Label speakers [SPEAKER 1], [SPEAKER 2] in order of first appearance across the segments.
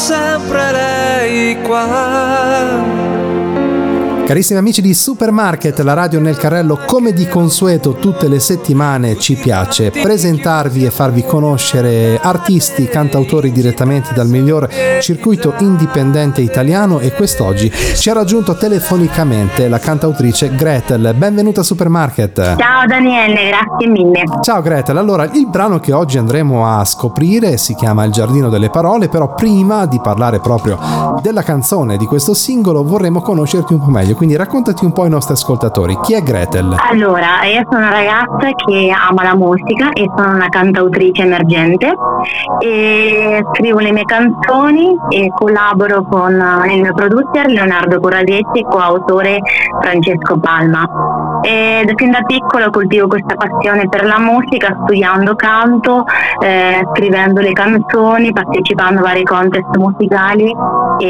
[SPEAKER 1] sempre lei qua.
[SPEAKER 2] Carissimi amici di Supermarket, la radio nel carrello, come di consueto tutte le settimane ci piace presentarvi e farvi conoscere artisti, cantautori direttamente dal miglior circuito indipendente italiano e quest'oggi ci ha raggiunto telefonicamente la cantautrice Gretel. Benvenuta a Supermarket.
[SPEAKER 3] Ciao Daniele, grazie mille.
[SPEAKER 2] Ciao Gretel, allora il brano che oggi andremo a scoprire si chiama Il giardino delle parole, però prima di parlare proprio della canzone di questo singolo vorremmo conoscerti un po' meglio quindi raccontati un po' ai nostri ascoltatori. Chi è Gretel?
[SPEAKER 3] Allora, io sono una ragazza che ama la musica e sono una cantautrice emergente e scrivo le mie canzoni e collaboro con il mio producer Leonardo Corradetti e coautore Francesco Palma. E fin da piccolo coltivo questa passione per la musica, studiando canto, eh, scrivendo le canzoni, partecipando a vari contest musicali e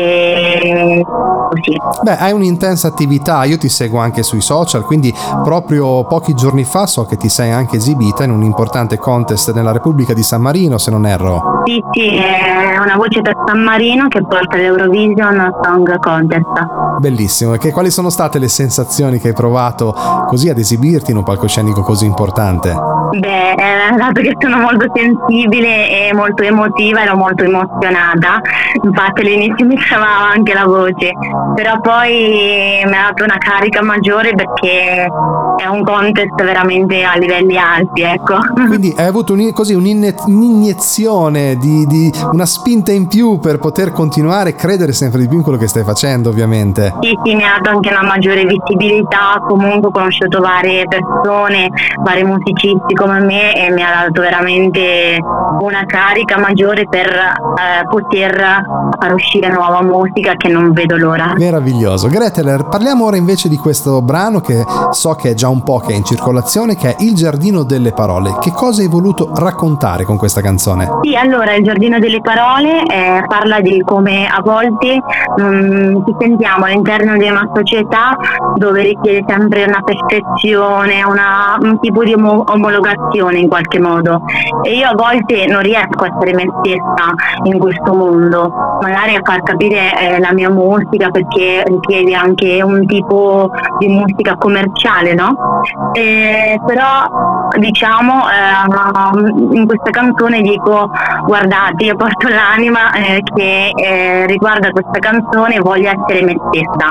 [SPEAKER 3] così.
[SPEAKER 2] Beh, hai un'intensa attività, io ti seguo anche sui social, quindi proprio pochi giorni fa so che ti sei anche esibita in un importante contest nella Repubblica di San Marino, se non erro.
[SPEAKER 3] Sì, sì, è una voce per San Marino che porta l'Eurovision Song Contest.
[SPEAKER 2] Bellissimo, e che, quali sono state le sensazioni che hai provato così ad esibirti in un palcoscenico così importante?
[SPEAKER 3] Beh, eh, dato che sono molto sensibile e molto emotiva, ero molto emozionata, infatti all'inizio mi travava anche la voce, però poi mi ha dato una carica maggiore perché è un contest veramente a livelli alti, ecco.
[SPEAKER 2] Quindi hai avuto un, così un'iniezione di, di, una spinta in più per poter continuare e credere sempre di più in quello che stai facendo, ovviamente.
[SPEAKER 3] Sì, sì, mi ha dato anche una maggiore visibilità, comunque ho conosciuto varie persone, vari musicisti come me e mi ha dato veramente una carica maggiore per eh, poter far uscire nuova musica che non vedo l'ora.
[SPEAKER 2] Meraviglioso. Gretel, parliamo ora invece di questo brano che so che è già un po' che è in circolazione, che è Il giardino delle parole. Che cosa hai voluto raccontare con questa canzone?
[SPEAKER 3] Sì, allora Il giardino delle parole eh, parla di come a volte um, ci sentiamo all'interno di una società dove richiede sempre una perfezione, una, un tipo di om- omologazione in qualche modo. E io a volte non riesco a essere me stessa in questo mondo, magari a far capire eh, la mia musica perché richiede anche un tipo di musica commerciale, no? Eh, però diciamo eh, in questa canzone dico guardate io porto l'anima eh, che eh, riguarda questa canzone voglio essere me stessa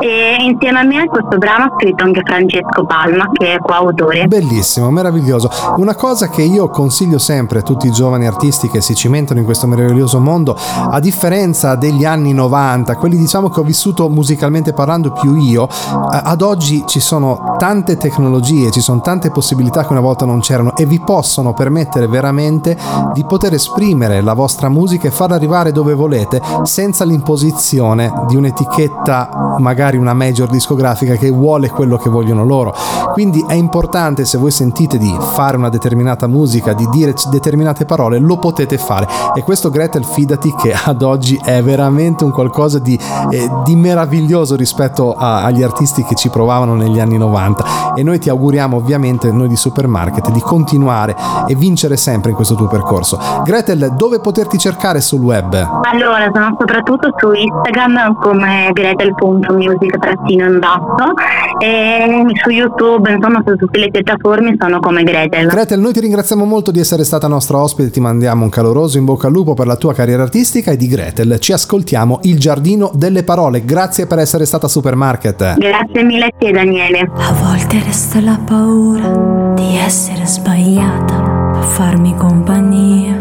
[SPEAKER 3] e insieme a me questo brano ha scritto anche Francesco Palma che è coautore.
[SPEAKER 2] Bellissimo meraviglioso. Una cosa che io consiglio sempre a tutti i giovani artisti che si cimentano in questo meraviglioso mondo a differenza degli anni 90 quelli diciamo che ho vissuto musicalmente parlando più io ad oggi ci sono tante tecnologie ci sono tante possibilità che una volta non c'erano e vi possono permettere veramente di poter esprimere la vostra musica e farla arrivare dove volete senza l'imposizione di un'etichetta, magari una major discografica che vuole quello che vogliono loro. Quindi è importante se voi sentite di fare una determinata musica, di dire determinate parole, lo potete fare. E questo Gretel fidati che ad oggi è veramente un qualcosa di, eh, di meraviglioso rispetto a, agli artisti che ci provavano negli anni 90. E noi ti auguriamo ovviamente, noi di Super supermarket, di continuare e vincere sempre in questo tuo percorso. Gretel, dove poterti cercare sul web?
[SPEAKER 3] Allora, sono soprattutto su Instagram come gretel.music trattino in basso e su YouTube, insomma su tutte le piattaforme sono come Gretel.
[SPEAKER 2] Gretel, noi ti ringraziamo molto di essere stata nostra ospite, ti mandiamo un caloroso in bocca al lupo per la tua carriera artistica e di Gretel ci ascoltiamo Il giardino delle parole. Grazie per essere stata Supermarket.
[SPEAKER 3] Grazie mille a te Daniele.
[SPEAKER 4] A volte resta la paura di essere sbagliata a farmi compagnia.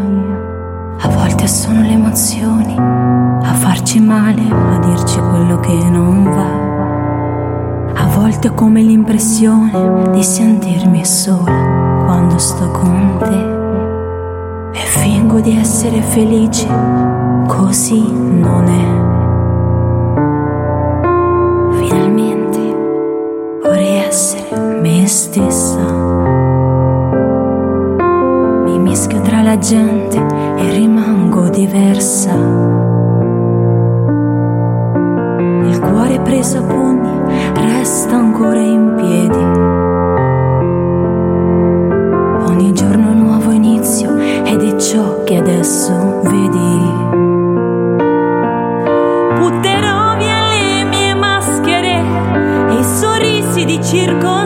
[SPEAKER 4] A volte sono le emozioni a farci male, a dirci quello che non va. A volte ho come l'impressione di sentirmi sola quando sto con te. E fingo di essere felice, così non è. stessa. Mi mischio tra la gente e rimango diversa. Il cuore preso a pugni resta ancora in piedi. Ogni giorno un nuovo inizio ed è ciò che adesso vedi. Butterò via le mie maschere e sorrisi di circolazione.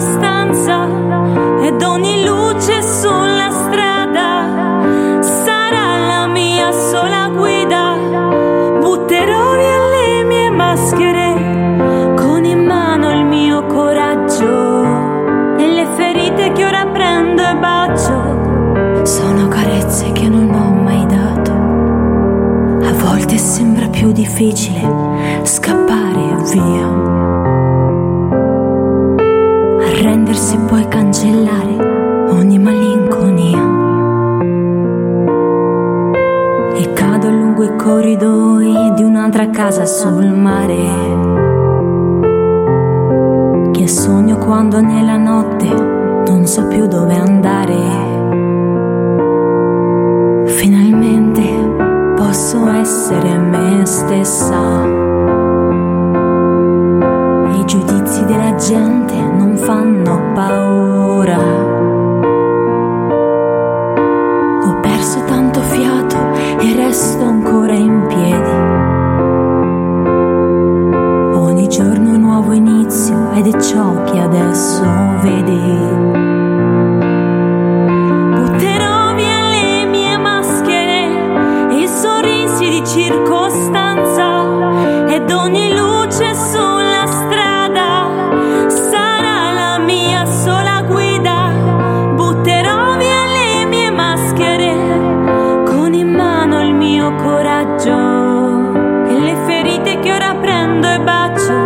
[SPEAKER 4] Difficile scappare via. Arrendersi poi cancellare ogni malinconia. E cado lungo i corridoi di un'altra casa sul mare. Che sogno quando nella notte non so più dove andare. Stessa. I giudizi della gente non fanno paura. Ho perso tanto fiato e resto ancora in piedi. Ogni giorno un nuovo inizio ed è ciò che adesso vedi. Mano il mio